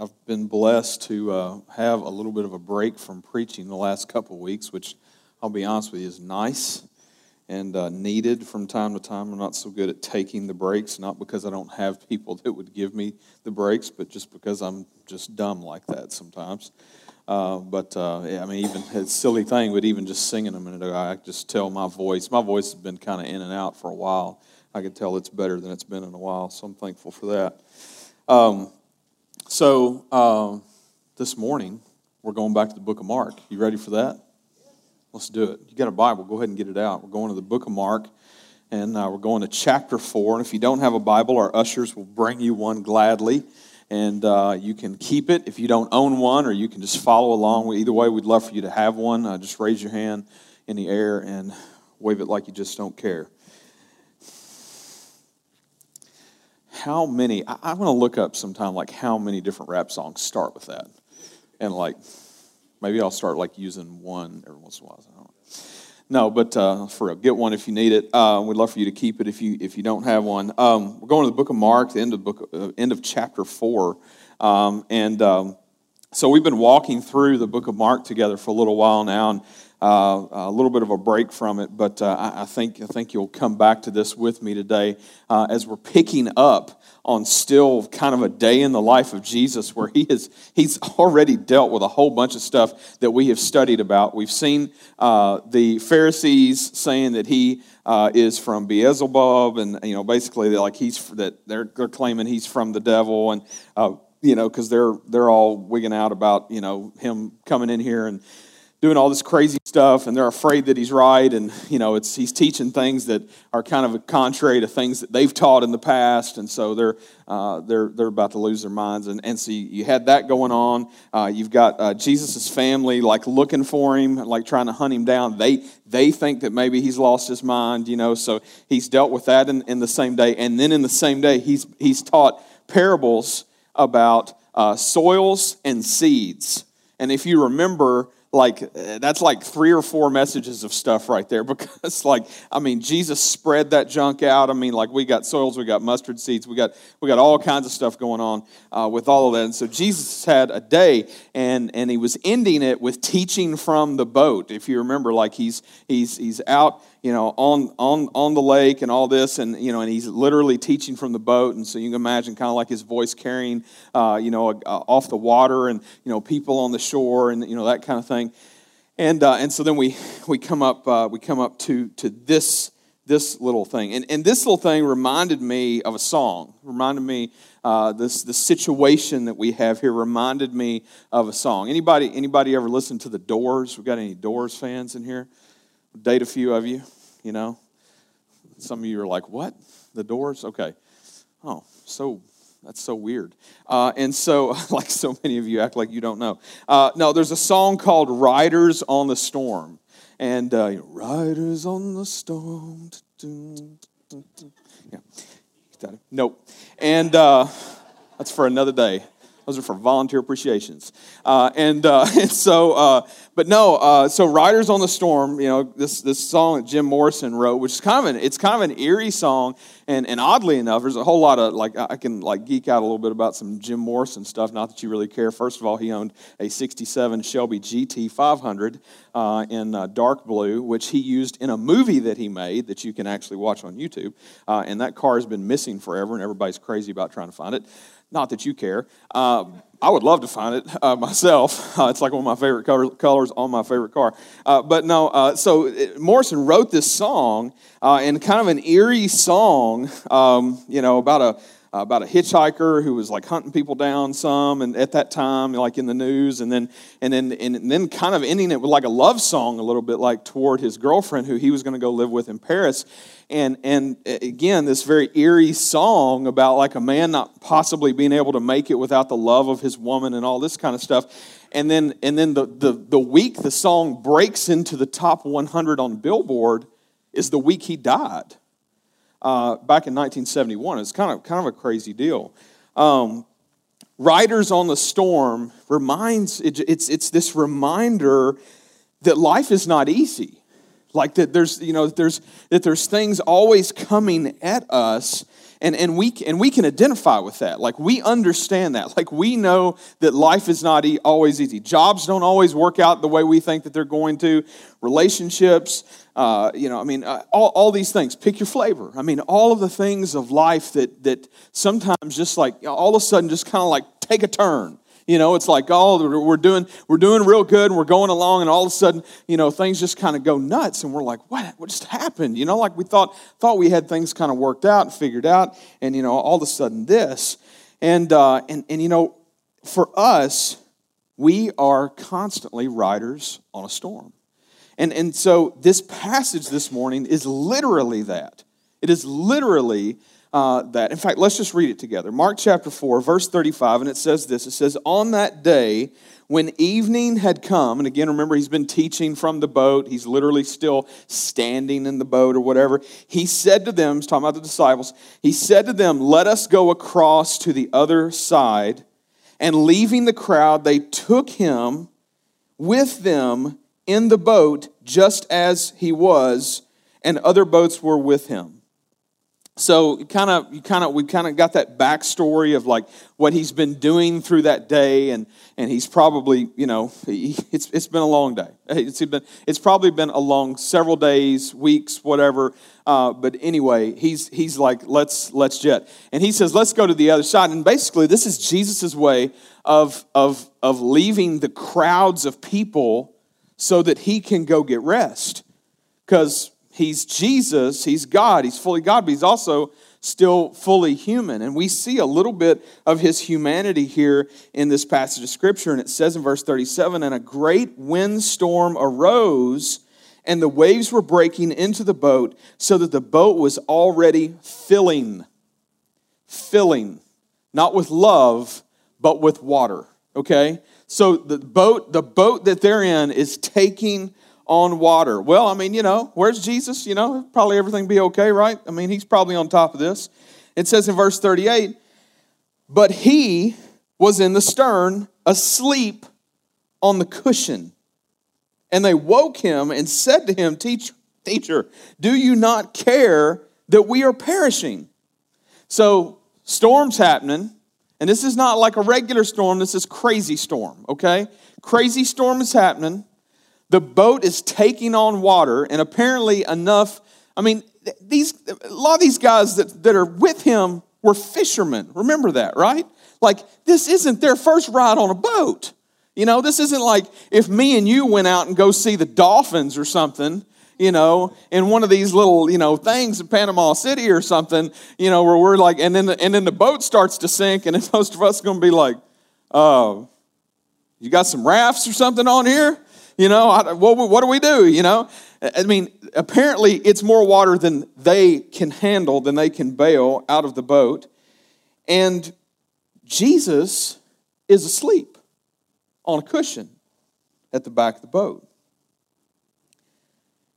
I've been blessed to uh, have a little bit of a break from preaching the last couple of weeks, which I'll be honest with you is nice and uh, needed from time to time. I'm not so good at taking the breaks, not because I don't have people that would give me the breaks, but just because I'm just dumb like that sometimes. Uh, but uh, yeah, I mean, even a silly thing, but even just singing a minute ago, I just tell my voice. My voice has been kind of in and out for a while. I can tell it's better than it's been in a while, so I'm thankful for that. Um, so, uh, this morning, we're going back to the book of Mark. You ready for that? Let's do it. You got a Bible, go ahead and get it out. We're going to the book of Mark, and uh, we're going to chapter 4. And if you don't have a Bible, our ushers will bring you one gladly. And uh, you can keep it if you don't own one, or you can just follow along. Either way, we'd love for you to have one. Uh, just raise your hand in the air and wave it like you just don't care. How many, I, I want to look up sometime like how many different rap songs start with that. And like, maybe I'll start like using one every once in a while. No, but uh, for real, get one if you need it. Uh, we'd love for you to keep it if you if you don't have one. Um, we're going to the book of Mark, the end of book, uh, end of chapter four, um, and um, so we've been walking through the book of Mark together for a little while now, and uh, a little bit of a break from it, but uh, I, think, I think you'll come back to this with me today uh, as we're picking up on still kind of a day in the life of Jesus where he is, he's already dealt with a whole bunch of stuff that we have studied about. We've seen uh, the Pharisees saying that he uh, is from Beelzebub, and you know basically like he's that they're, they're claiming he's from the devil, and uh, you know because they're they're all wigging out about you know him coming in here and doing all this crazy stuff and they're afraid that he's right and you know it's he's teaching things that are kind of contrary to things that they've taught in the past and so they're uh, they're they're about to lose their minds. And and so you had that going on. Uh, you've got uh, jesus' family like looking for him like trying to hunt him down. They they think that maybe he's lost his mind you know so he's dealt with that in, in the same day. And then in the same day he's he's taught parables about uh, soils and seeds. And if you remember like uh, that's like three or four messages of stuff right there because like i mean jesus spread that junk out. I mean like we got soils we got mustard seeds we got we got all kinds of stuff going on uh, with all of that. And so jesus had a day and and he was ending it with teaching from the boat. If you remember like he's he's he's out you know, on, on, on the lake and all this, and, you know, and he's literally teaching from the boat. And so you can imagine kind of like his voice carrying, uh, you know, off the water and, you know, people on the shore and, you know, that kind of thing. And, uh, and so then we, we come up, uh, we come up to, to this, this little thing. And, and this little thing reminded me of a song, reminded me uh, this the situation that we have here reminded me of a song. Anybody anybody ever listen to the Doors? We got any Doors fans in here? Date a few of you, you know. Some of you are like, what? The doors? Okay. Oh, so that's so weird. Uh, and so, like so many of you act like you don't know. Uh, no, there's a song called Riders on the Storm. And uh, Riders on the Storm. Yeah. Nope. And uh, that's for another day. Those are for volunteer appreciations. Uh, and, uh, and so, uh, but no, uh, so Riders on the Storm, you know, this, this song that Jim Morrison wrote, which is kind of an, it's kind of an eerie song. And, and oddly enough, there's a whole lot of, like, I can like geek out a little bit about some Jim Morrison stuff. Not that you really care. First of all, he owned a 67 Shelby GT 500 uh, in uh, dark blue, which he used in a movie that he made that you can actually watch on YouTube. and that car has been missing forever, and everybody's crazy about trying to find it. Not that you care. Uh, I would love to find it uh, myself. Uh, it's like one of my favorite color, colors on my favorite car. Uh, but no, uh, so it, uh, Morrison wrote this song, in kind of an eerie song, um, you know, about a Uh, about a hitchhiker who was like hunting people down some and at that time like in the news and then and then and then kind of ending it with like a love song a little bit like toward his girlfriend who he was going to go live with in paris. And and again this very eerie song about like a man not possibly being able to make it without the love of his woman and all this kind of stuff. And then and then the the, the week the song breaks into the top 100 on billboard is the week he died uh, back in 1971. It's kind of, kind of a crazy deal. Um, Riders on the Storm reminds, it, it's, it's this reminder that life is not easy. Like that there's, you know, there's, that there's things always coming at us and, and, we, and we can identify with that. Like, we understand that. Like, we know that life is not e- always easy. Jobs don't always work out the way we think that they're going to. Relationships, uh, you know, I mean, uh, all, all these things. Pick your flavor. I mean, all of the things of life that, that sometimes just like all of a sudden just kind of like take a turn. You know, it's like, oh, we're doing, we're doing real good and we're going along, and all of a sudden, you know, things just kind of go nuts, and we're like, what, what just happened? You know, like we thought, thought we had things kind of worked out and figured out, and you know, all of a sudden this. And uh, and and you know, for us, we are constantly riders on a storm. And, and so this passage this morning is literally that. It is literally uh, that. In fact, let's just read it together. Mark chapter 4, verse 35, and it says this It says, On that day, when evening had come, and again, remember, he's been teaching from the boat. He's literally still standing in the boat or whatever. He said to them, he's talking about the disciples, he said to them, Let us go across to the other side. And leaving the crowd, they took him with them in the boat, just as he was, and other boats were with him. So kind of, you kind of, we kind of got that backstory of like what he's been doing through that day, and and he's probably, you know, he, it's it's been a long day. It's been it's probably been a long several days, weeks, whatever. Uh, but anyway, he's he's like, let's let's jet, and he says, let's go to the other side. And basically, this is Jesus's way of of of leaving the crowds of people so that he can go get rest, because He's Jesus, he's God, he's fully God, but he's also still fully human. And we see a little bit of his humanity here in this passage of Scripture. And it says in verse 37 And a great windstorm arose, and the waves were breaking into the boat, so that the boat was already filling. Filling. Not with love, but with water. Okay? So the boat, the boat that they're in is taking on water. Well, I mean, you know, where's Jesus? You know, probably everything be okay, right? I mean, he's probably on top of this. It says in verse 38 But he was in the stern, asleep on the cushion. And they woke him and said to him, Teacher, teacher, do you not care that we are perishing? So, storm's happening. And this is not like a regular storm, this is crazy storm, okay? Crazy storm is happening. The boat is taking on water, and apparently enough. I mean, these a lot of these guys that, that are with him were fishermen. Remember that, right? Like, this isn't their first ride on a boat. You know, this isn't like if me and you went out and go see the dolphins or something, you know, in one of these little, you know, things in Panama City or something, you know, where we're like, and then the, and then the boat starts to sink, and then most of us are going to be like, oh, you got some rafts or something on here? You know, what, what do we do? You know, I mean, apparently it's more water than they can handle, than they can bail out of the boat. And Jesus is asleep on a cushion at the back of the boat.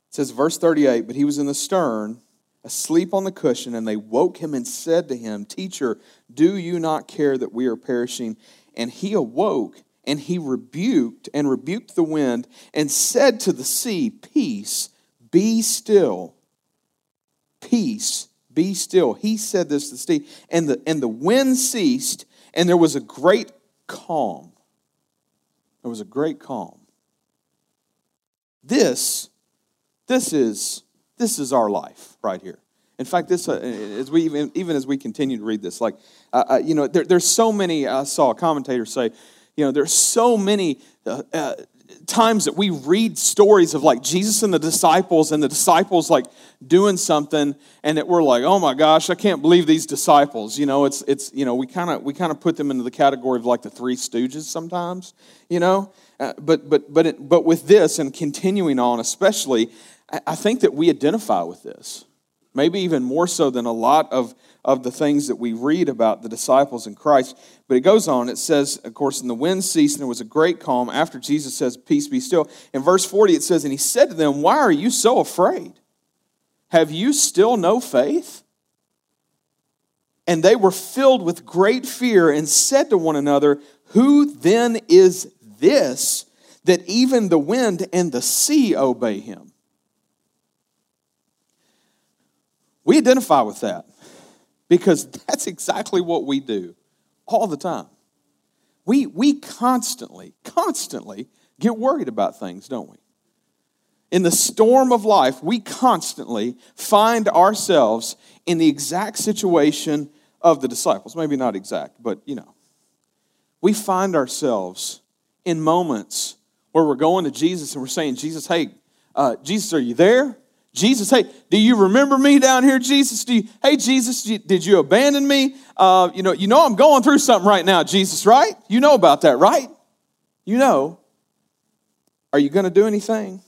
It says, verse 38 But he was in the stern, asleep on the cushion, and they woke him and said to him, Teacher, do you not care that we are perishing? And he awoke and he rebuked and rebuked the wind and said to the sea, Peace, be still. Peace, be still. He said this to the sea, and the, and the wind ceased, and there was a great calm. There was a great calm. This, this is, this is our life right here. In fact, this, uh, as we even, even as we continue to read this, like, uh, uh, you know, there, there's so many, I saw a commentator say, you know, there's so many uh, uh, times that we read stories of like Jesus and the disciples, and the disciples like doing something, and that we're like, oh my gosh, I can't believe these disciples. You know, it's it's you know we kind of we kind of put them into the category of like the Three Stooges sometimes. You know, uh, but but but it, but with this and continuing on, especially, I, I think that we identify with this, maybe even more so than a lot of of the things that we read about the disciples in Christ. But it goes on, it says, of course, in the wind ceased and there was a great calm after Jesus says, Peace be still. In verse 40, it says, And he said to them, Why are you so afraid? Have you still no faith? And they were filled with great fear and said to one another, Who then is this that even the wind and the sea obey him? We identify with that because that's exactly what we do all the time. We, we constantly, constantly get worried about things, don't we? In the storm of life, we constantly find ourselves in the exact situation of the disciples. Maybe not exact, but you know. We find ourselves in moments where we're going to Jesus and we're saying, Jesus, hey, uh, Jesus, are you there? Jesus, hey, do you remember me down here, Jesus? Do you, hey, Jesus, did you abandon me? Uh, you know, you know I'm going through something right now, Jesus, right? You know about that, right? You know. Are you going to do anything?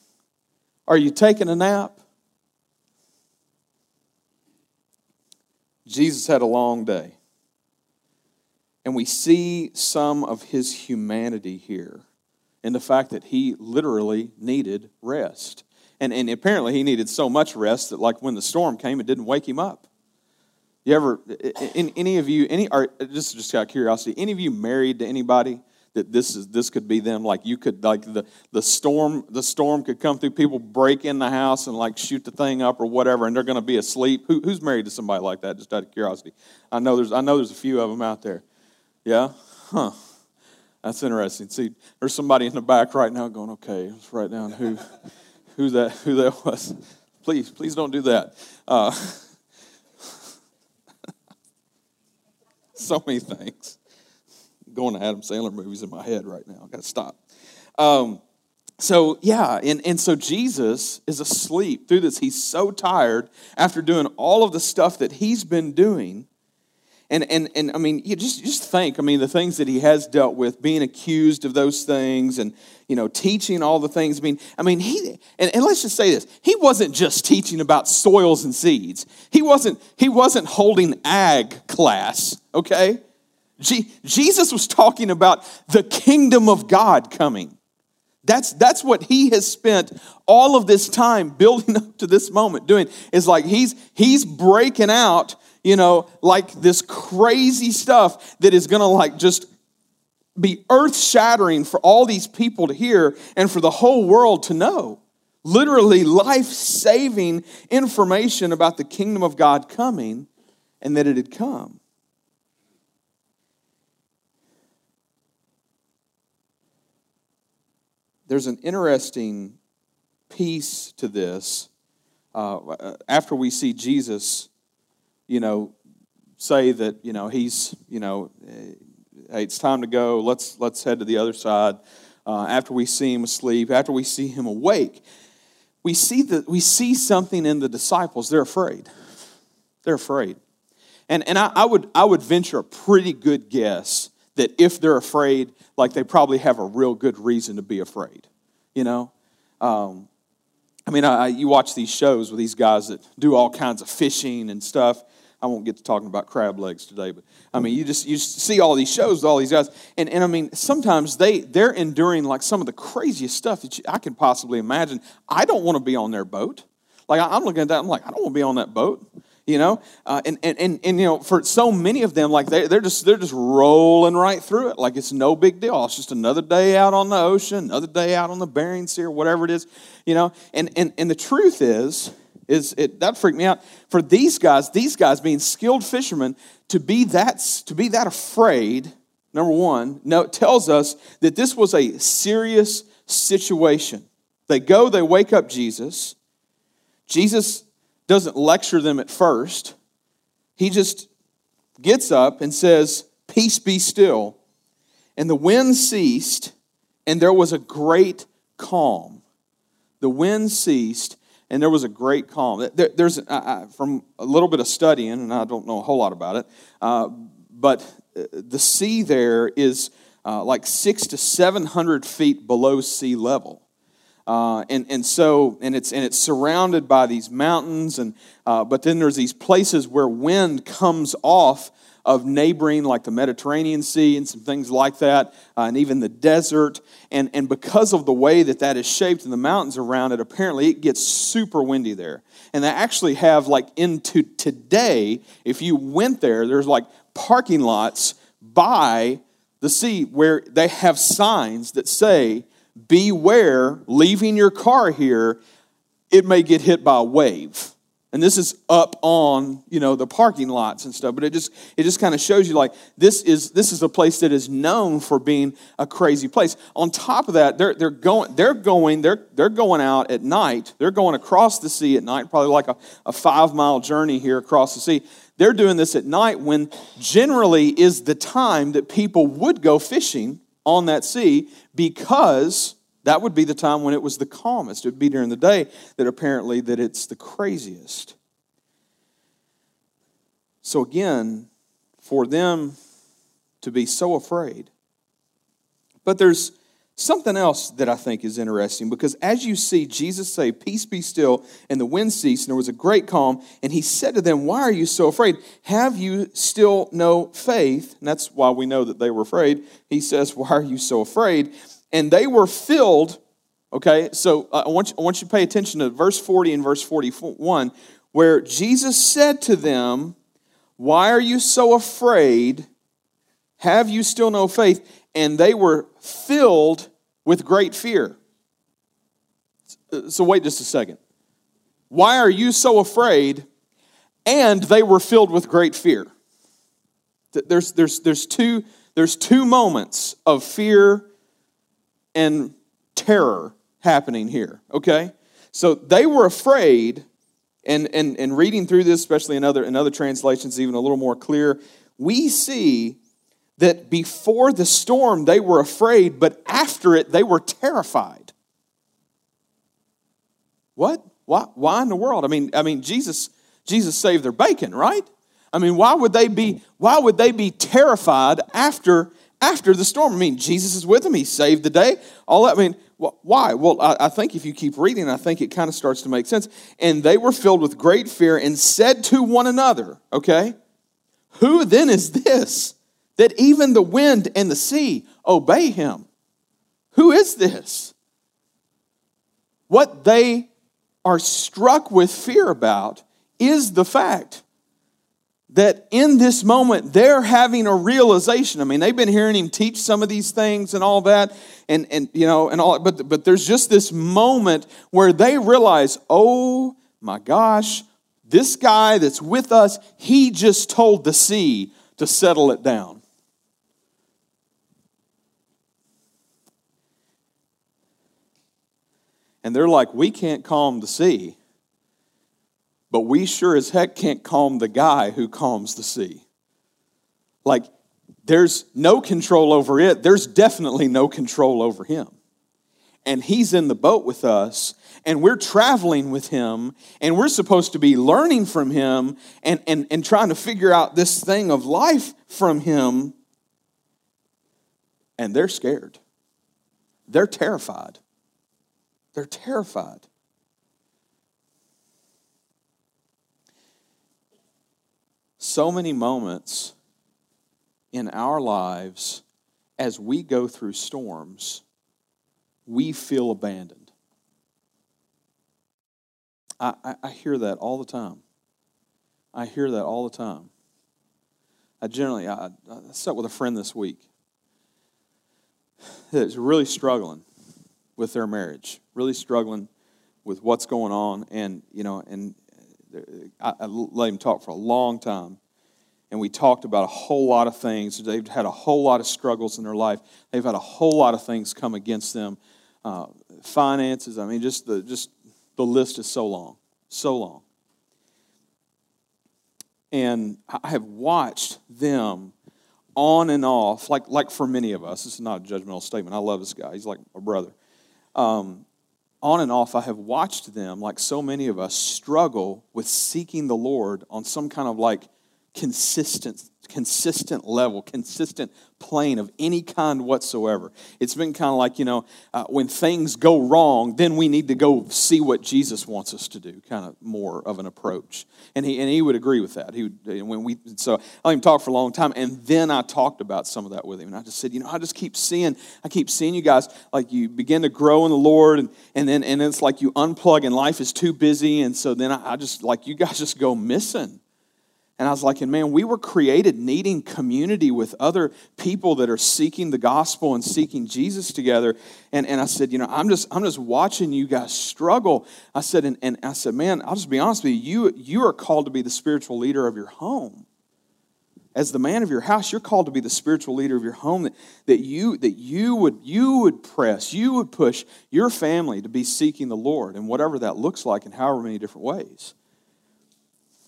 Are you taking a nap? Jesus had a long day. And we see some of his humanity here in the fact that he literally needed rest. And, and apparently he needed so much rest that, like, when the storm came, it didn't wake him up. You ever, in, any of you, any, or just, just out of curiosity, any of you married to anybody that this is this could be them? Like you could like the the storm the storm could come through people break in the house and like shoot the thing up or whatever and they're going to be asleep. Who, who's married to somebody like that just out of curiosity? I know there's i know there's a few of them out there. Yeah? Huh. That's interesting. See there's somebody in the back right now going okay let's write down who who that who that was. Please, please don't do that. Uh, so many things going to Adam Sandler movies in my head right now. I got to stop. Um, so yeah, and, and so Jesus is asleep through this. He's so tired after doing all of the stuff that he's been doing and, and, and I mean, you just, just think, I mean, the things that he has dealt with, being accused of those things and, you know, teaching all the things. I mean, I mean, he, and, and let's just say this, he wasn't just teaching about soils and seeds. He wasn't, he wasn't holding ag class, okay? G- Jesus was talking about the kingdom of God coming. That's, that's what he has spent all of this time building up to this moment doing is like he's, he's breaking out you know, like this crazy stuff that is going to like just be earth shattering for all these people to hear and for the whole world to know. Literally life saving information about the kingdom of God coming and that it had come. There's an interesting piece to this. Uh, after we see Jesus you know, say that, you know, he's, you know, hey, it's time to go. Let's, let's head to the other side. Uh, after we see him asleep, after we see him awake, we see, that, we see something in the disciples. They're afraid. They're afraid. And, and I, I, would, I would venture a pretty good guess that if they're afraid, like they probably have a real good reason to be afraid. You know? Um, I mean, I, you watch these shows with these guys that do all kinds of fishing and stuff, I won't get to talking about crab legs today, but I mean, you just you see all these shows with all these guys, and, and I mean, sometimes they they're enduring like some of the craziest stuff that you, I can possibly imagine. I don't want to be on their boat. Like I'm looking at that, I'm like, I don't want to be on that boat, you know. Uh, and, and and and you know, for so many of them, like they they're just they're just rolling right through it, like it's no big deal. It's just another day out on the ocean, another day out on the Bering Sea, or whatever it is, you know. And and and the truth is is it that freaked me out. For these guys these guys being skilled fishermen to be that to be that afraid number one no tells us that this was a serious situation. They go they wake up jesus. Jesus doesn't lecture them at first. He just gets up and says peace be still. And the wind ceased and there was a great calm. The wind ceased and there was a great calm. There, there's from a little bit of studying, and I don't know a whole lot about it, uh, but uh, the sea there is uh, like six to seven hundred feet below sea level. Uh, and, and so and it's and it's surrounded by these mountains and uh, but then there's these places where wind comes off of neighboring, like the Mediterranean Sea and some things like that, uh, and even the desert. And, and because of the way that that is shaped and the mountains around it, apparently it gets super windy there. And they actually have, like, into today, if you went there, there's like parking lots by the sea where they have signs that say, Beware leaving your car here, it may get hit by a wave and this is up on you know the parking lots and stuff but it just it just kind of shows you like this is this is a place that is known for being a crazy place. On top of that they're, they're going they're going they're they're going out at night. They're going across the sea at night probably like a, a five mile journey here across the sea. They're doing this at night when generally is the time that people would go fishing on that sea because that would be the time when it was the calmest. It would be during the day that apparently that it's the craziest. So again, for them to be so afraid. But there's something else that I think is interesting because as you see Jesus say, Peace be still, and the wind ceased, and there was a great calm, and he said to them, Why are you so afraid? Have you still no faith? And that's why we know that they were afraid. He says, Why are you so afraid? And they were filled. Okay, so uh, I want, you, I want you to pay attention to verse 40 and verse 41, where Jesus said to them, Why are you so afraid? Have you still no faith? And they were filled with great fear. So, wait just a second. Why are you so afraid? And they were filled with great fear. There's, there's, there's, two, there's two moments of fear and terror happening here, okay? So they were afraid, and, and, and reading through this, especially in other, in other translations, even a little more clear, we see that before the storm they were afraid, but after it they were terrified. What? Why, why in the world? I mean, I mean, Jesus, Jesus saved their bacon, right? I mean, why would they be, why would they be terrified after after the storm. I mean, Jesus is with him. He saved the day. All that. I mean, why? Well, I, think if you keep reading, I think it kind of starts to make sense. And they were filled with great fear and said to one another, okay, who then is this that even the wind and the sea obey him? Who is this? What they are struck with fear about is the fact that in this moment they're having a realization. I mean, they've been hearing him teach some of these things and all that, and and you know, and all but but there's just this moment where they realize, oh my gosh, this guy that's with us, he just told the sea to settle it down. And they're like, we can't calm the sea but we sure as heck can't calm the guy who calms the sea. Like, there's no control over it, there's definitely no control over him. And he's in the boat with us, and we're traveling with him, and we're supposed to be learning from him and, and, and trying to figure out this thing of life from him. And they're scared. They're terrified. They're terrified. So many moments in our lives as we go through storms, we feel abandoned. I, I, I, hear that all the time. I hear that all the time. I generally, I, I sat with a friend this week that's really struggling with their marriage, really struggling with what's going on, and you know, and I, I let him talk for a long time. And we talked about a whole lot of things. They've had a whole lot of struggles in their life. They've had a whole lot of things come against them. Uh, finances, I mean, just the, just the list is so long, so long. And I have watched them on and off, like, like for many of us. This is not a judgmental statement. I love this guy, he's like a brother. Um, on and off, I have watched them, like so many of us, struggle with seeking the Lord on some kind of like consistent consistent level, consistent plane of any kind whatsoever. It's been kind of like, you know, uh, when things go wrong, then we need to go see what Jesus wants us to do, kind of more of an approach. And he, and he would agree with that. He would, when we, so I let him talk for a long time, and then I talked about some of that with him. And I just said, you know, I just keep seeing, I keep seeing you guys, like you begin to grow in the Lord, and, and then and it's like you unplug and life is too busy. And so then I, I just, like, you guys just go missing And I was like, and man, we were created needing community with other people that are seeking the gospel and seeking Jesus together. And, and I said, you know, I'm just I'm just watching you guys struggle. I said, and, and I said, man, I'll just be honest with you, you you are called to be the spiritual leader of your home. As the man of your house, you're called to be the spiritual leader of your home, that, that you that you would you would press, you would push your family to be seeking the Lord and whatever that looks like in however many different ways.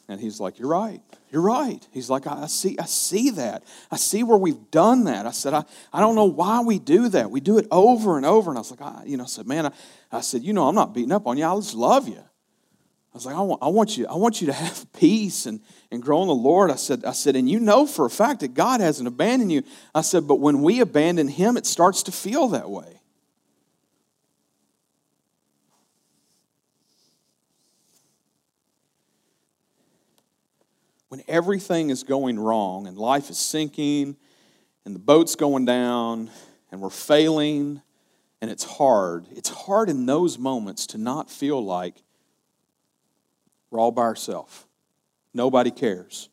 And he's like, You're right. You're right. He's like, I see, I see that. I see where we've done that. I said, I, I don't know why we do that. We do it over and over. And I was like, I, you know, I said, man, I, I said, you know, I'm not beating up on you. I just love you. I was like, I want, I want you, I want you to have peace and, and grow in the Lord. I said, I said, and you know for a fact that God hasn't abandoned you. I said, but when we abandon him, it starts to feel that way. When everything is going wrong and life is sinking and the boat's going down and we're failing and it's hard, it's hard in those moments to not feel like we're all by ourselves. Nobody cares.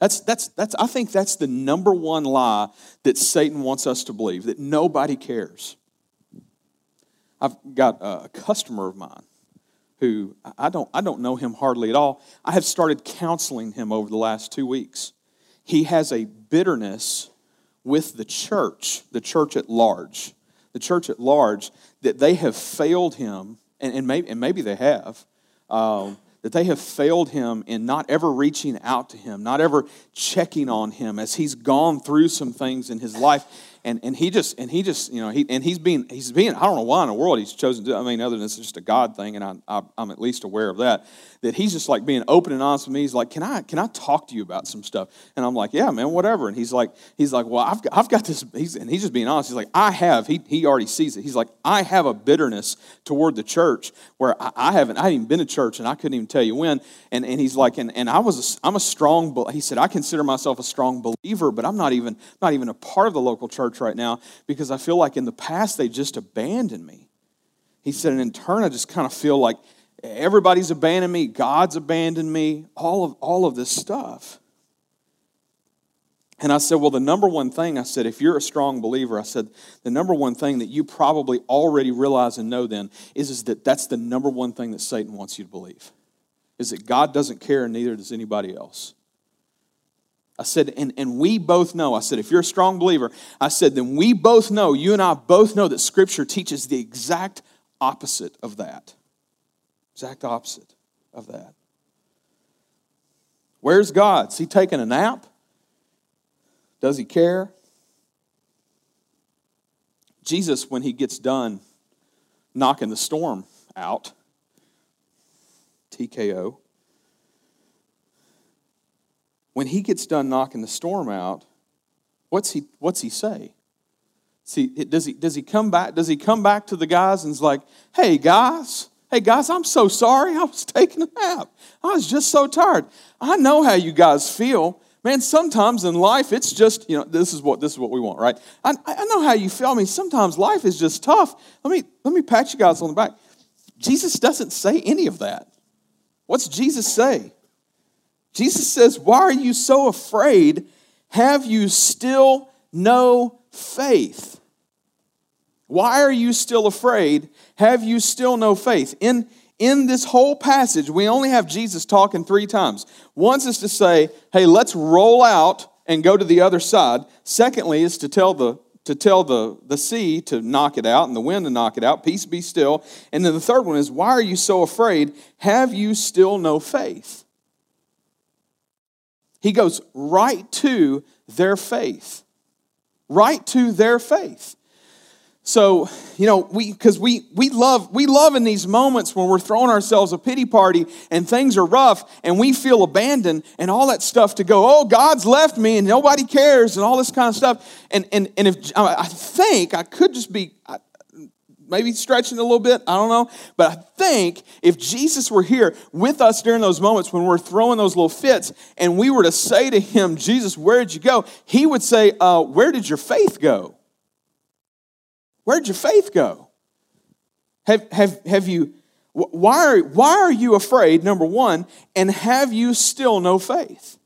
That's, that's, that's, I think that's the number one lie that Satan wants us to believe that nobody cares. I've got a customer of mine who I don't, I don't know him hardly at all. I have started counseling him over the last two weeks. He has a bitterness with the church, the church at large, the church at large, that they have failed him, and, and, maybe, and maybe they have, um, that they have failed him in not ever reaching out to him, not ever checking on him as he's gone through some things in his life and, and he just and he just you know he and he's being he's being I don't know why in the world he's chosen to I mean other than it's just a God thing and I, I I'm at least aware of that that he's just like being open and honest with me. He's like can I can I talk to you about some stuff? And I'm like yeah man whatever. And he's like he's like well I've got, I've got this he's and he's just being honest. He's like I have he he already sees it. He's like I have a bitterness toward the church where I, I haven't I haven't even been to church and I couldn't even tell you when. And and he's like and, and I was a, I'm a strong he said I consider myself a strong believer but I'm not even not even a part of the local church church right now because I feel like in the past they just abandoned me. He said, and in turn, I just kind of feel like everybody's abandoned me, God's abandoned me, all of, all of this stuff. And I said, Well, the number one thing, I said, if you're a strong believer, I said, the number one thing that you probably already realize and know then is, is that that's the number one thing that Satan wants you to believe is that God doesn't care and neither does anybody else. I said, and, and we both know, I said, if you're a strong believer, I said, then we both know, you and I both know that Scripture teaches the exact opposite of that. Exact opposite of that. Where's God? Is he taking a nap? Does he care? Jesus, when he gets done knocking the storm out, TKO, when he gets done knocking the storm out, what's he, what's he say? See, does he, does he come back? Does he come back to the guys and is like, hey guys, hey guys, I'm so sorry. I was taking a nap. I was just so tired. I know how you guys feel. Man, sometimes in life it's just, you know, this is what this is what we want, right? I, I know how you feel. I mean, sometimes life is just tough. Let me let me pat you guys on the back. Jesus doesn't say any of that. What's Jesus say? Jesus says, Why are you so afraid? Have you still no faith? Why are you still afraid? Have you still no faith? In, in this whole passage, we only have Jesus talking three times. Once is to say, hey, let's roll out and go to the other side. Secondly, is to tell the to tell the, the sea to knock it out and the wind to knock it out. Peace be still. And then the third one is, why are you so afraid? Have you still no faith? He goes right to their faith. Right to their faith. So, you know, we because we we love we love in these moments when we're throwing ourselves a pity party and things are rough and we feel abandoned and all that stuff to go, oh, God's left me and nobody cares and all this kind of stuff. And and and if I think I could just be maybe stretching a little bit, I don't know. But I think if Jesus were here with us during those moments when we're throwing those little fits and we were to say to him, Jesus, where did you go? He would say, uh, Where did your faith go? Where'd your faith go? Have, have, have you, why are, why are you afraid, number one, and have you still no faith?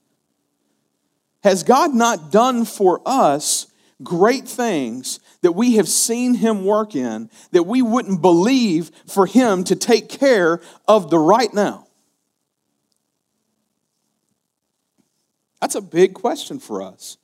Has God not done for us great things that we have seen Him work in that we wouldn't believe for Him to take care of the right now? That's a big question for us.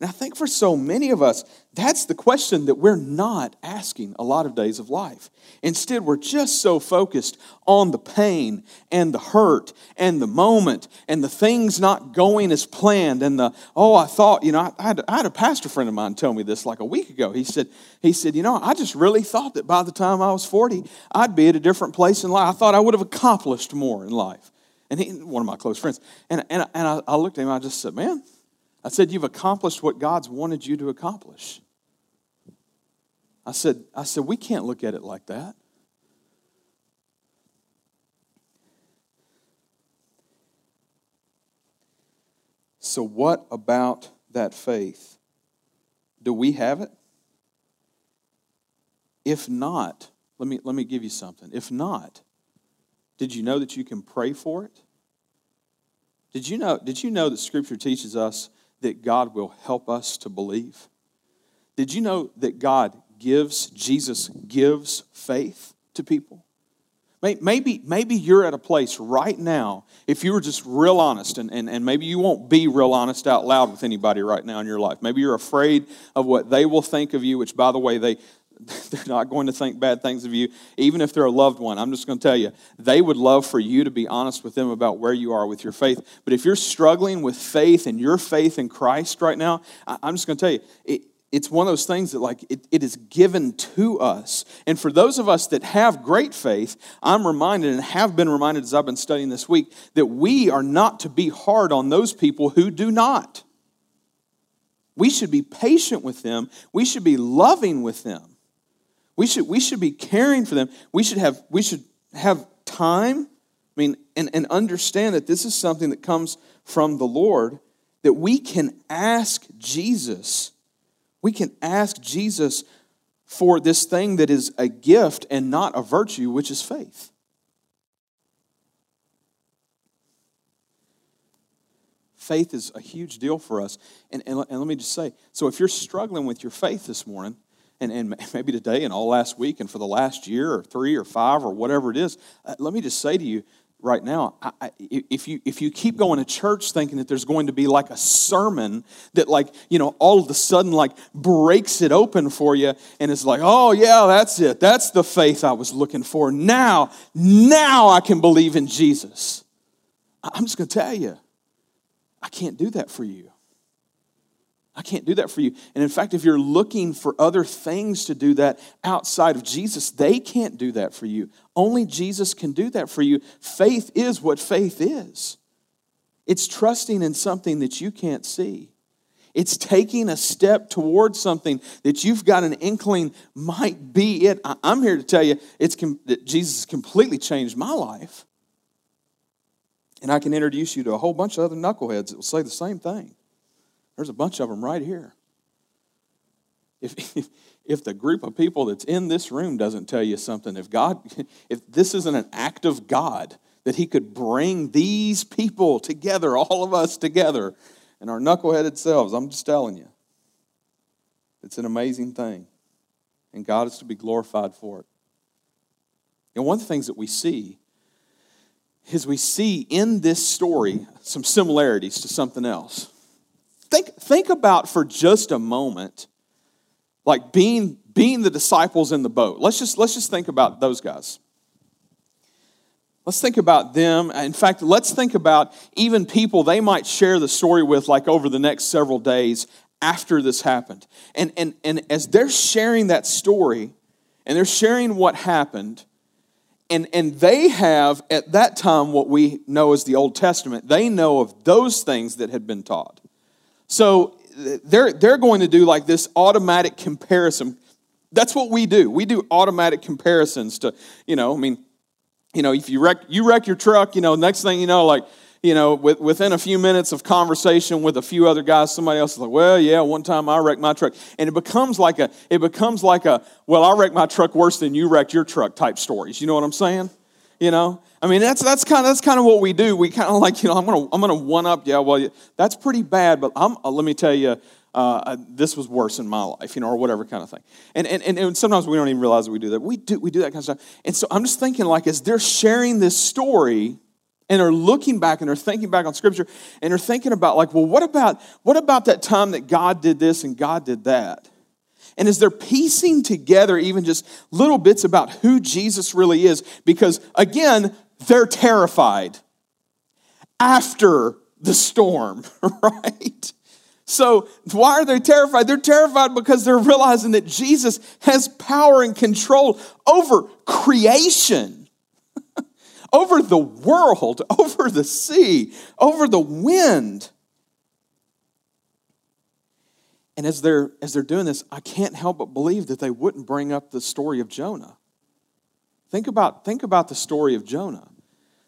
And I think for so many of us, that's the question that we're not asking a lot of days of life. Instead, we're just so focused on the pain and the hurt and the moment and the things not going as planned and the, oh, I thought, you know, I, had, I had a pastor friend of mine tell me this like a week ago. He said, he said, you know, I just really thought that by the time I was 40, I'd be at a different place in life. I thought I would have accomplished more in life. And he, one of my close friends. And, and, and I, I looked at him, I just said, man, I said, You've accomplished what God's wanted you to accomplish. I said, I said, we can't look at it like that. So, what about that faith? Do we have it? If not, let me, let me give you something. If not, did you know that you can pray for it? Did you know, did you know that Scripture teaches us that God will help us to believe? Did you know that God gives, Jesus gives faith to people? Maybe, maybe you're at a place right now, if you were just real honest, and, and, and maybe you won't be real honest out loud with anybody right now in your life. Maybe you're afraid of what they will think of you, which, by the way, they, they're not going to think bad things of you, even if they're a loved one. I'm just going to tell you, they would love for you to be honest with them about where you are with your faith. But if you're struggling with faith and your faith in Christ right now, I'm just going to tell you, it, it's one of those things that like it, it is given to us and for those of us that have great faith i'm reminded and have been reminded as i've been studying this week that we are not to be hard on those people who do not we should be patient with them we should be loving with them we should, we should be caring for them. We should have, we should have time, I mean, and, and understand that this is something that comes from the Lord, that we can ask Jesus. We can ask Jesus for this thing that is a gift and not a virtue, which is faith. Faith is a huge deal for us. And, and, and let me just say so if you're struggling with your faith this morning, and, and maybe today and all last week and for the last year or three or five or whatever it is, uh, let me just say to you right now, I, I, if, you, if you keep going to church thinking that there's going to be like a sermon that like, you know, all of a sudden like breaks it open for you and it's like, oh yeah, that's it. That's the faith I was looking for. Now, now I can believe in Jesus. I'm just going to tell you, I can't do that for you. I can't do that for you. And in fact, if you're looking for other things to do that outside of Jesus, they can't do that for you. Only Jesus can do that for you. Faith is what faith is it's trusting in something that you can't see. It's taking a step towards something that you've got an inkling might be it. I'm here to tell you it's that Jesus completely changed my life. And I can introduce you to a whole bunch of other knuckleheads that will say the same thing. There's a bunch of them right here. If, if, if the group of people that's in this room doesn't tell you something, if God, if this isn't an act of God, that He could bring these people together, all of us together, and our knuckleheaded selves, I'm just telling you. It's an amazing thing. And God is to be glorified for it. And one of the things that we see is we see in this story some similarities to something else. Think, think about for just a moment, like being, being the disciples in the boat. Let's just, let's just think about those guys. Let's think about them. In fact, let's think about even people they might share the story with, like over the next several days after this happened. And, and, and as they're sharing that story and they're sharing what happened, and, and they have at that time what we know as the Old Testament, they know of those things that had been taught. So they're, they're going to do like this automatic comparison. That's what we do. We do automatic comparisons to, you know, I mean, you know, if you wreck, you wreck your truck, you know, next thing you know, like, you know, with, within a few minutes of conversation with a few other guys, somebody else is like, well, yeah, one time I wrecked my truck. And it becomes like a, it becomes like a, well, I wrecked my truck worse than you wrecked your truck type stories. You know what I'm saying? You know, I mean, that's that's kind of that's kind of what we do. We kind of like, you know, I'm gonna I'm gonna one up. Yeah, well, that's pretty bad, but I'm, uh, let me tell you, uh, this was worse in my life, you know, or whatever kind of thing. And, and and sometimes we don't even realize that we do that. We do we do that kind of stuff. And so I'm just thinking, like, as they're sharing this story, and are looking back and they're thinking back on Scripture, and they're thinking about, like, well, what about what about that time that God did this and God did that? And as they're piecing together even just little bits about who Jesus really is, because again, they're terrified after the storm, right? So, why are they terrified? They're terrified because they're realizing that Jesus has power and control over creation, over the world, over the sea, over the wind. And as they're, as they're doing this, I can't help but believe that they wouldn't bring up the story of Jonah. Think about, think about the story of Jonah.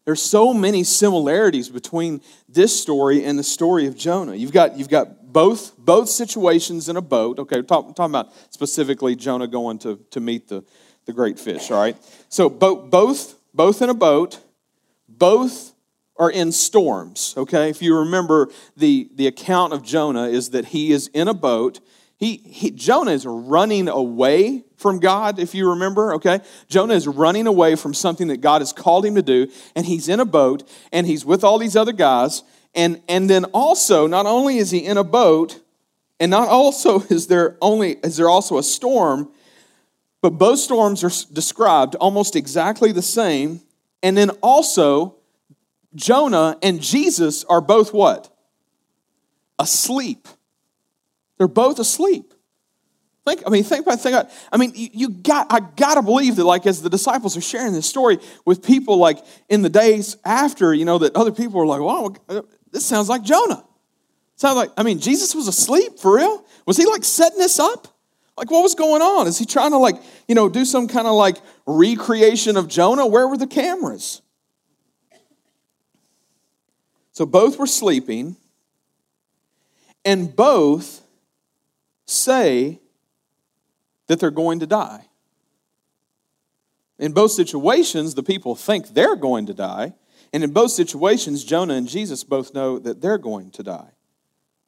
There's so many similarities between this story and the story of Jonah. You've got, you've got both, both situations in a boat. Okay, talk, talking about specifically Jonah going to, to meet the, the great fish, all right? So both, both, both in a boat, both are in storms, okay? If you remember, the, the account of Jonah is that he is in a boat. He, he, Jonah is running away from God, if you remember, okay? Jonah is running away from something that God has called him to do, and he's in a boat, and he's with all these other guys. And, and then also, not only is he in a boat, and not also is there only is there also a storm, but both storms are described almost exactly the same. And then also, Jonah and Jesus are both what? Asleep. They're both asleep. Think, I mean, think about, think about, I mean, you, you got, I gotta believe that, like, as the disciples are sharing this story with people, like, in the days after, you know, that other people are like, wow, this sounds like Jonah. Sounds like, I mean, Jesus was asleep for real? Was he, like, setting this up? Like, what was going on? Is he trying to, like, you know, do some kind of, like, recreation of Jonah? Where were the cameras? So both were sleeping, and both say that they're going to die. In both situations, the people think they're going to die. And in both situations, Jonah and Jesus both know that they're going to die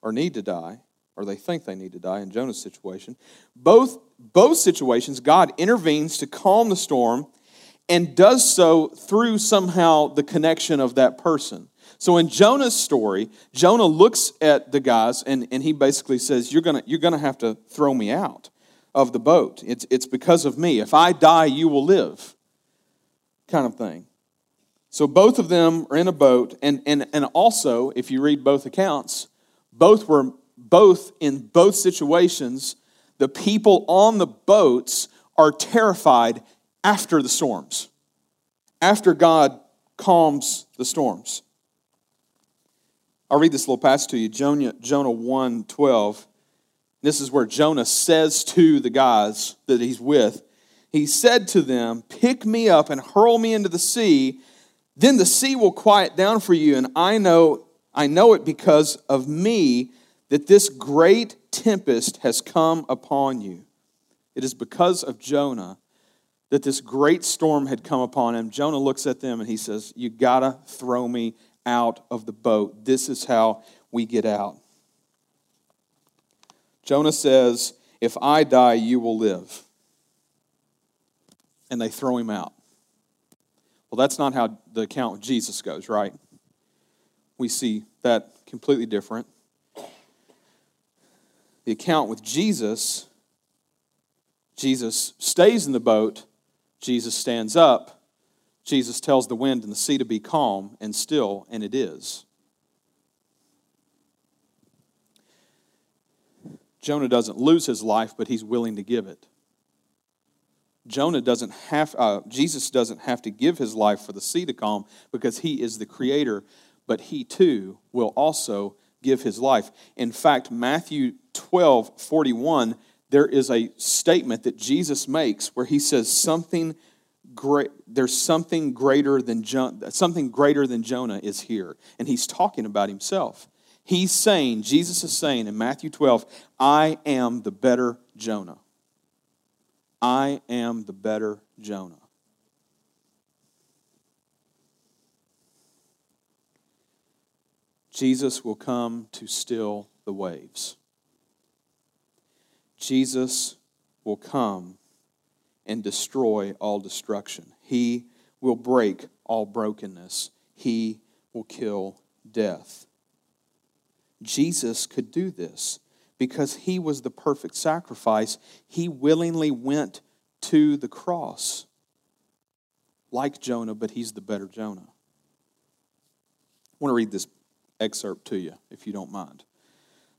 or need to die, or they think they need to die in Jonah's situation. Both, both situations, God intervenes to calm the storm and does so through somehow the connection of that person. So in Jonah's story, Jonah looks at the guys and, and he basically says, You're gonna, you're gonna have to throw me out of the boat. It's, it's because of me. If I die, you will live. Kind of thing. So both of them are in a boat, and, and, and also, if you read both accounts, both were both in both situations, the people on the boats are terrified after the storms, after God calms the storms. I'll read this little passage to you Jonah, Jonah 1 12. This is where Jonah says to the guys that he's with, he said to them, Pick me up and hurl me into the sea, then the sea will quiet down for you, and I know, I know it because of me that this great tempest has come upon you. It is because of Jonah that this great storm had come upon him. Jonah looks at them and he says, You gotta throw me out of the boat. This is how we get out. Jonah says, If I die, you will live. And they throw him out. Well, that's not how the account with Jesus goes, right? We see that completely different. The account with Jesus, Jesus stays in the boat, Jesus stands up, Jesus tells the wind and the sea to be calm and still, and it is. Jonah doesn't lose his life, but he's willing to give it. Jonah doesn't have, uh, Jesus doesn't have to give his life for the sea to calm because he is the creator, but he too will also give his life. In fact, Matthew 12 41, there is a statement that Jesus makes where he says something great there's something greater than jo- something greater than Jonah is here and he's talking about himself. He's saying Jesus is saying in Matthew 12, I am the better Jonah. I am the better Jonah. Jesus will come to still the waves. Jesus will come and destroy all destruction. He will break all brokenness. He will kill death. Jesus could do this because he was the perfect sacrifice. He willingly went to the cross like Jonah, but he's the better Jonah. I want to read this excerpt to you, if you don't mind.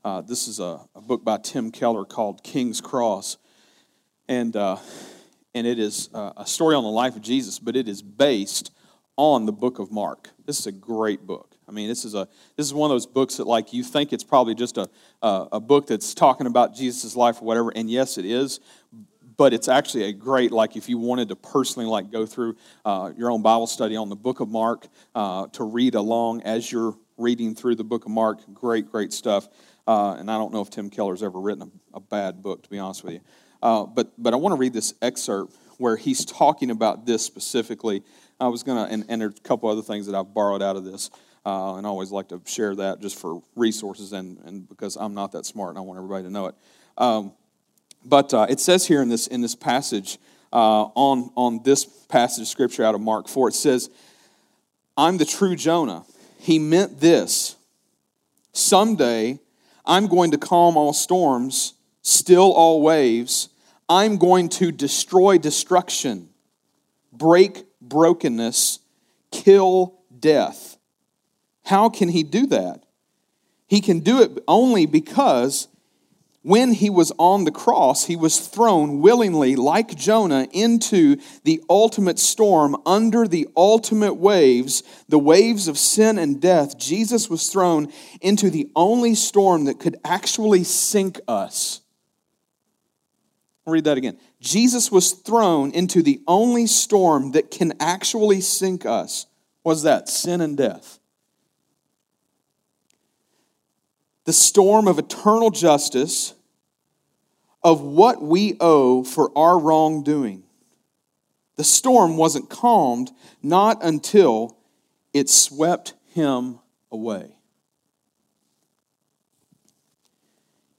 Uh, this is a, a, book by Tim Keller called King's Cross. And, uh, and it is uh, a story on the life of Jesus, but it is based on the book of Mark. This is a great book. I mean, this is a this is one of those books that like you think it's probably just a a, a book that's talking about Jesus' life or whatever, and yes, it is. But it's actually a great like if you wanted to personally like go through uh, your own Bible study on the book of Mark uh, to read along as you're reading through the book of Mark. Great, great stuff. Uh, and I don't know if Tim Keller's ever written a, a bad book, to be honest with you. Uh, but but I want to read this excerpt where he's talking about this specifically. I was gonna, and, and there's a couple other things that I've borrowed out of this. Uh, and I always like to share that just for resources and, and because I'm not that smart and I want everybody to know it. Um, but uh, it says here in this, in this passage, uh, on, on this passage of scripture out of Mark 4, it says, I'm the true Jonah. He meant this Someday I'm going to calm all storms, still all waves. I'm going to destroy destruction, break brokenness, kill death. How can he do that? He can do it only because when he was on the cross, he was thrown willingly, like Jonah, into the ultimate storm, under the ultimate waves, the waves of sin and death. Jesus was thrown into the only storm that could actually sink us. I'll read that again. Jesus was thrown into the only storm that can actually sink us. Was that sin and death? the storm of eternal justice of what we owe for our wrongdoing. The storm wasn't calmed not until it swept him away.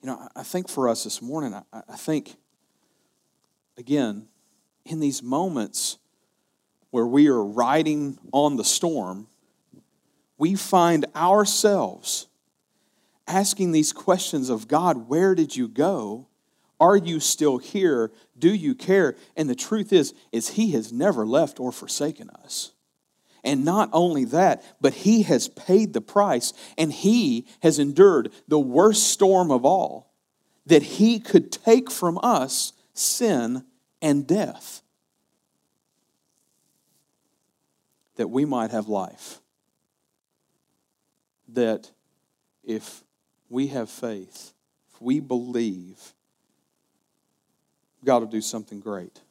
You know, I think for us this morning, I, think, again, in these moments where we are riding on the storm, we find ourselves asking these questions of God, where did you go? Are you still here? Do you care? And the truth is, is he has never left or forsaken us. And not only that, but he has paid the price and he has endured the worst storm of all that he could take from us sin and death. That we might have life. That if we have faith, if we believe, God will do something great.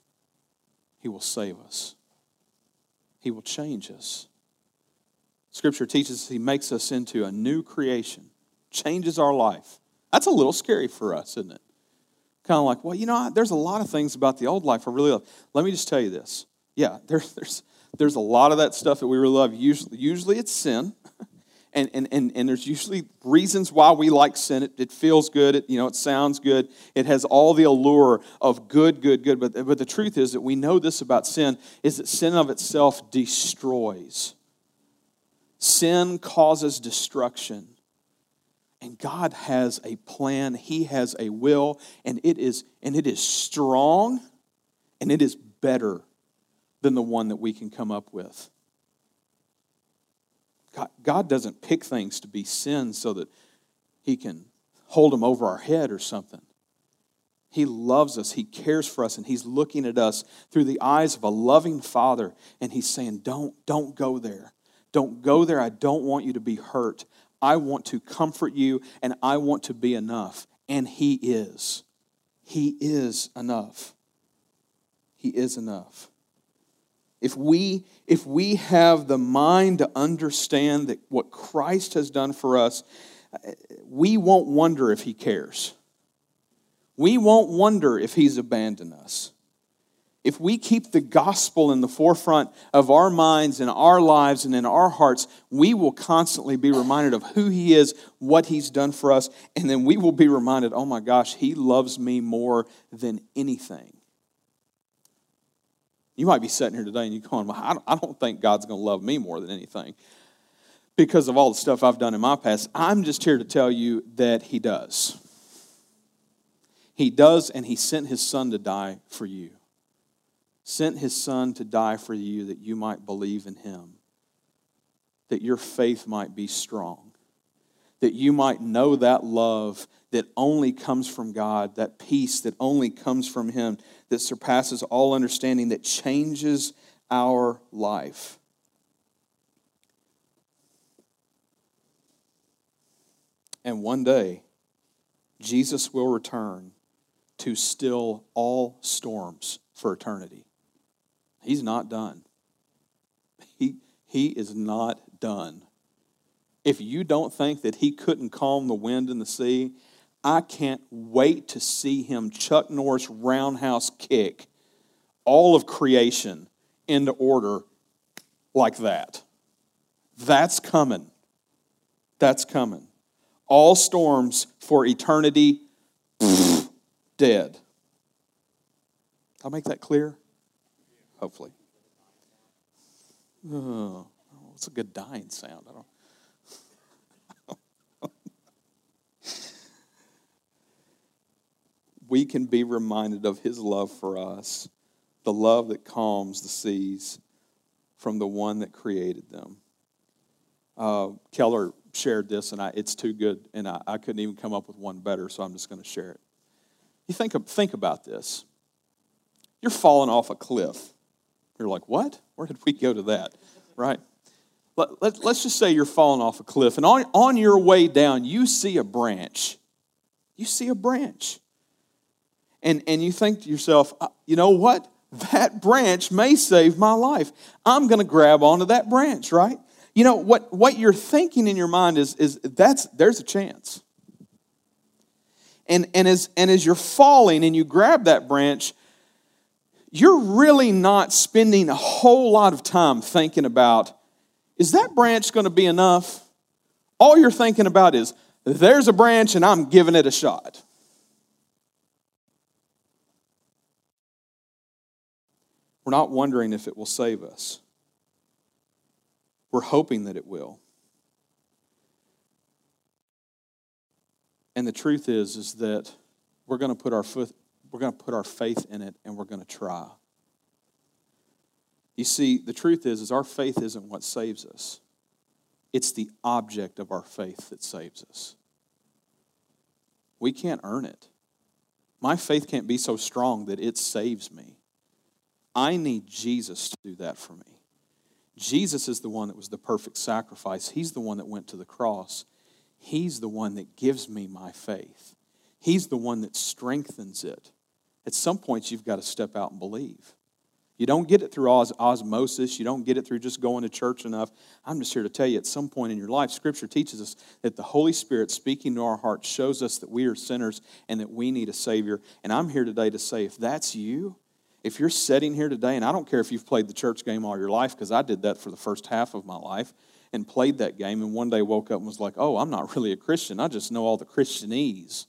He will save us, He will change us. Scripture teaches He makes us into a new creation, changes our life. That's a little scary for us, isn't it? Kind of like, well, you know, there's a lot of things about the old life I really love. Let me just tell you this. Yeah, there, there's, there's a lot of that stuff that we really love. Usually, usually it's sin. and, and, and, and there's usually reasons why we like sin. It, it feels good, it, you know, it sounds good, it has all the allure of good, good, good. But, but the truth is that we know this about sin is that sin of itself destroys. Sin causes destruction. And God has a plan, He has a will, and it is, and it is strong and it is better than the one that we can come up with. God, God doesn't pick things to be sin so that He can hold them over our head or something. He loves us, He cares for us, and He's looking at us through the eyes of a loving Father, and He's saying, Don't, don't go there. Don't go there. I don't want you to be hurt. I want to comfort you, and I want to be enough. And He is. He is enough. He is enough. If we, if we have the mind to understand that what Christ has done for us, we won't wonder if he cares. We won't wonder if he's abandoned us. If we keep the gospel in the forefront of our minds and our lives and in our hearts, we will constantly be reminded of who He is, what He's done for us, and then we will be reminded, oh my gosh, He loves me more than anything. You might be sitting here today and you're going, well, I don't think God's going to love me more than anything because of all the stuff I've done in my past. I'm just here to tell you that He does. He does, and He sent His Son to die for you sent his son to die for you that you might believe in him, that your faith might be strong, that you might know that love that only comes from God, that peace that only comes from him, that surpasses all understanding, that changes our life. And one day, Jesus will return to still all storms for eternity. He's not done. He, he is not done. If you don't think that he couldn't calm the wind and the sea, I can't wait to see him Chuck Norris roundhouse kick all of creation into order like that. That's coming. That's coming. All storms for eternity, dead. I'll make that clear hopefully. Oh, it's a good dying sound. I don't. we can be reminded of his love for us, the love that calms the seas from the one that created them. Uh, Keller shared this, and I, it's too good, and I, I couldn't even come up with one better, so I'm just going to share it. You think, think about this. You're falling off a cliff you're like, what? Where did we go to that? Right? Let, let, us just say you're falling off a cliff, and on, on your way down, you see a branch. You see a branch. And, and you think to yourself, uh, you know what? That branch may save my life. I'm going to grab onto that branch, right? You know, what, what you're thinking in your mind is, is that's, there's a chance. And, and, as, and as you're falling and you grab that branch, you're really not spending a whole lot of time thinking about is that branch going to be enough? All you're thinking about is there's a branch and I'm giving it a shot. We're not wondering if it will save us. We're hoping that it will. And the truth is is that we're going to put our foot we're going to put our faith in it and we're going to try. You see, the truth is, is our faith isn't what saves us. It's the object of our faith that saves us. We can't earn it. My faith can't be so strong that it saves me. I need Jesus to do that for me. Jesus is the one that was the perfect sacrifice. He's the one that went to the cross. He's the one that gives me my faith. He's the one that strengthens it. At some points, you've got to step out and believe. You don't get it through os- osmosis. You don't get it through just going to church enough. I'm just here to tell you at some point in your life, Scripture teaches us that the Holy Spirit speaking to our hearts shows us that we are sinners and that we need a Savior. And I'm here today to say if that's you, if you're sitting here today, and I don't care if you've played the church game all your life, because I did that for the first half of my life and played that game, and one day woke up and was like, oh, I'm not really a Christian. I just know all the Christianese.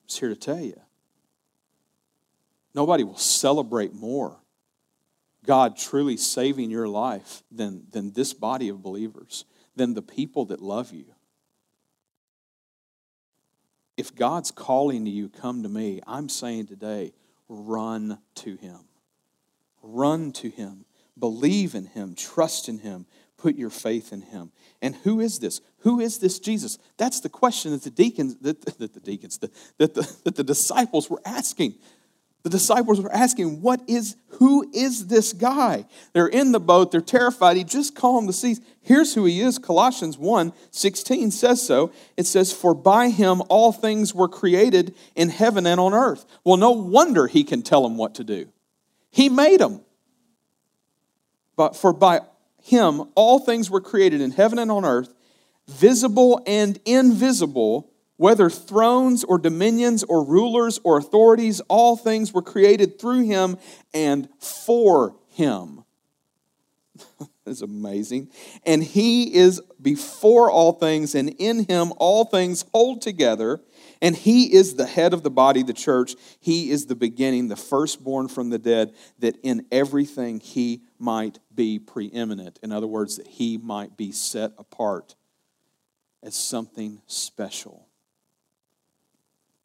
I'm just here to tell you Nobody will celebrate more God truly saving your life than, than this body of believers, than the people that love you. If God's calling to you, come to me, I'm saying today, run to Him. Run to Him. Believe in Him. Trust in Him. Put your faith in Him. And who is this? Who is this Jesus? That's the question that the deacons, that, that the deacons, that, that, the, that the disciples were asking. The disciples were asking, What is, who is this guy? They're in the boat, they're terrified. He just calmed the seas. Here's who he is. Colossians 1 16 says so. It says, For by him all things were created in heaven and on earth. Well, no wonder he can tell them what to do. He made them. But for by him all things were created in heaven and on earth, visible and invisible whether thrones or dominions or rulers or authorities, all things were created through him and for him. That's amazing. And he is before all things, and in him all things hold together. And he is the head of the body, the church. He is the beginning, the firstborn from the dead, that in everything he might be preeminent. In other words, that he might be set apart as something special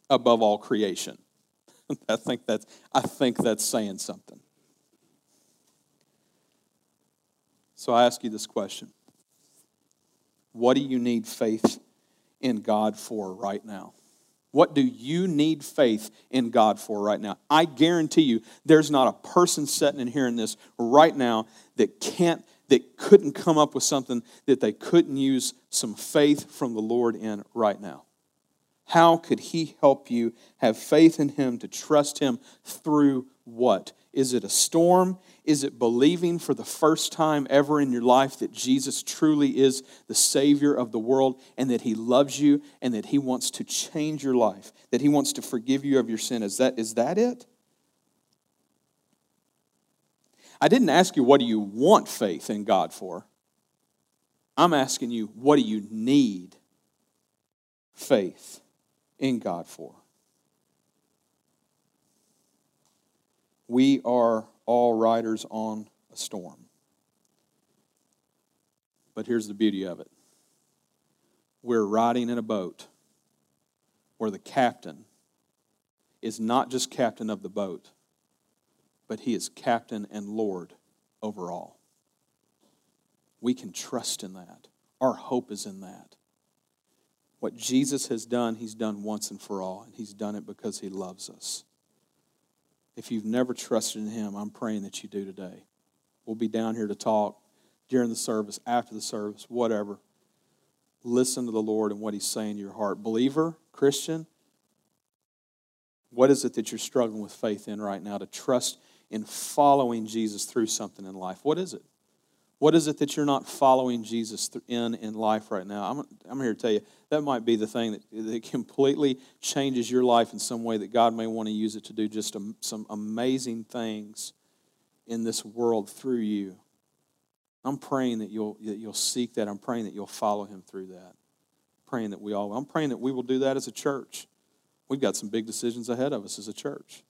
above all creation. I think that's, I think that's saying something. So I ask you this question What do you need faith in God for right now? What do you need faith in God for right now? I guarantee you there's not a person sitting in here hearing this right now that can't that couldn't come up with something that they couldn't use some faith from the Lord in right now. How could He help you have faith in Him to trust Him through what? Is it a storm? Is it believing for the first time ever in your life that Jesus truly is the Savior of the world and that He loves you and that He wants to change your life, that He wants to forgive you of your sin? Is that, is that it? I didn't ask you, what do you want faith in God for? I'm asking you, what do you need faith in God for. We are all riders on a storm. But here's the beauty of it we're riding in a boat where the captain is not just captain of the boat, but he is captain and Lord over all. We can trust in that. Our hope is in that. What Jesus has done, he's done once and for all, and he's done it because he loves us. If you've never trusted in him, I'm praying that you do today. We'll be down here to talk during the service, after the service, whatever. Listen to the Lord and what he's saying to your heart. Believer, Christian, what is it that you're struggling with faith in right now to trust in following Jesus through something in life? What is it? What is it that you're not following Jesus in in life right now? I'm, I'm here to tell you that might be the thing that, that completely changes your life in some way that God may want to use it to do just some amazing things in this world through you. I'm praying that you'll, that you'll seek that. I'm praying that you'll follow him through that. I'm Praying that we all, I'm praying that we will do that as a church. We've got some big decisions ahead of us as a church.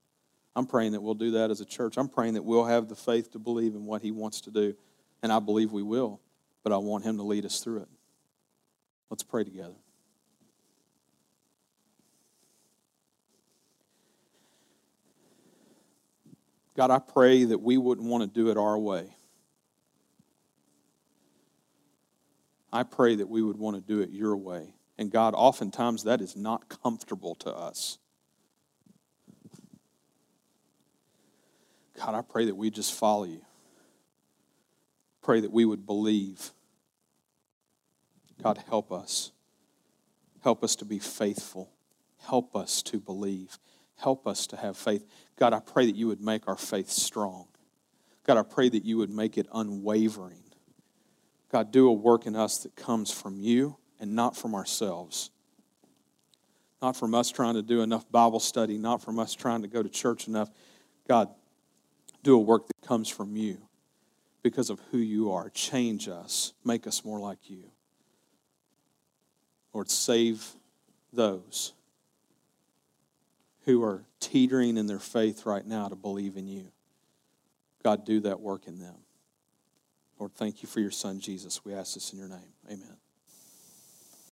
I'm praying that we'll do that as a church. I'm praying that we'll have the faith to believe in what he wants to do and I believe we will, but I want Him to lead us through it. Let's pray together. God, I pray that we wouldn't want to do it our way. I pray that we would want to do it your way. And God, oftentimes that is not comfortable to us. God, I pray that we just follow you pray that we would believe. God, help us. Help us to be faithful. Help us to believe. Help us to have faith. God, I pray that you would make our faith strong. God, I pray that you would make it unwavering. God, do a work in us that comes from you and not from ourselves. Not from us trying to do enough Bible study, not from us trying to go to church enough. God, do a work that comes from you because of who you are. Change us, make us more like you. Lord, save those who are teetering in their faith right now to believe in you. God, do that work in them. Lord, thank you for your son, Jesus. We ask this in your name. Amen.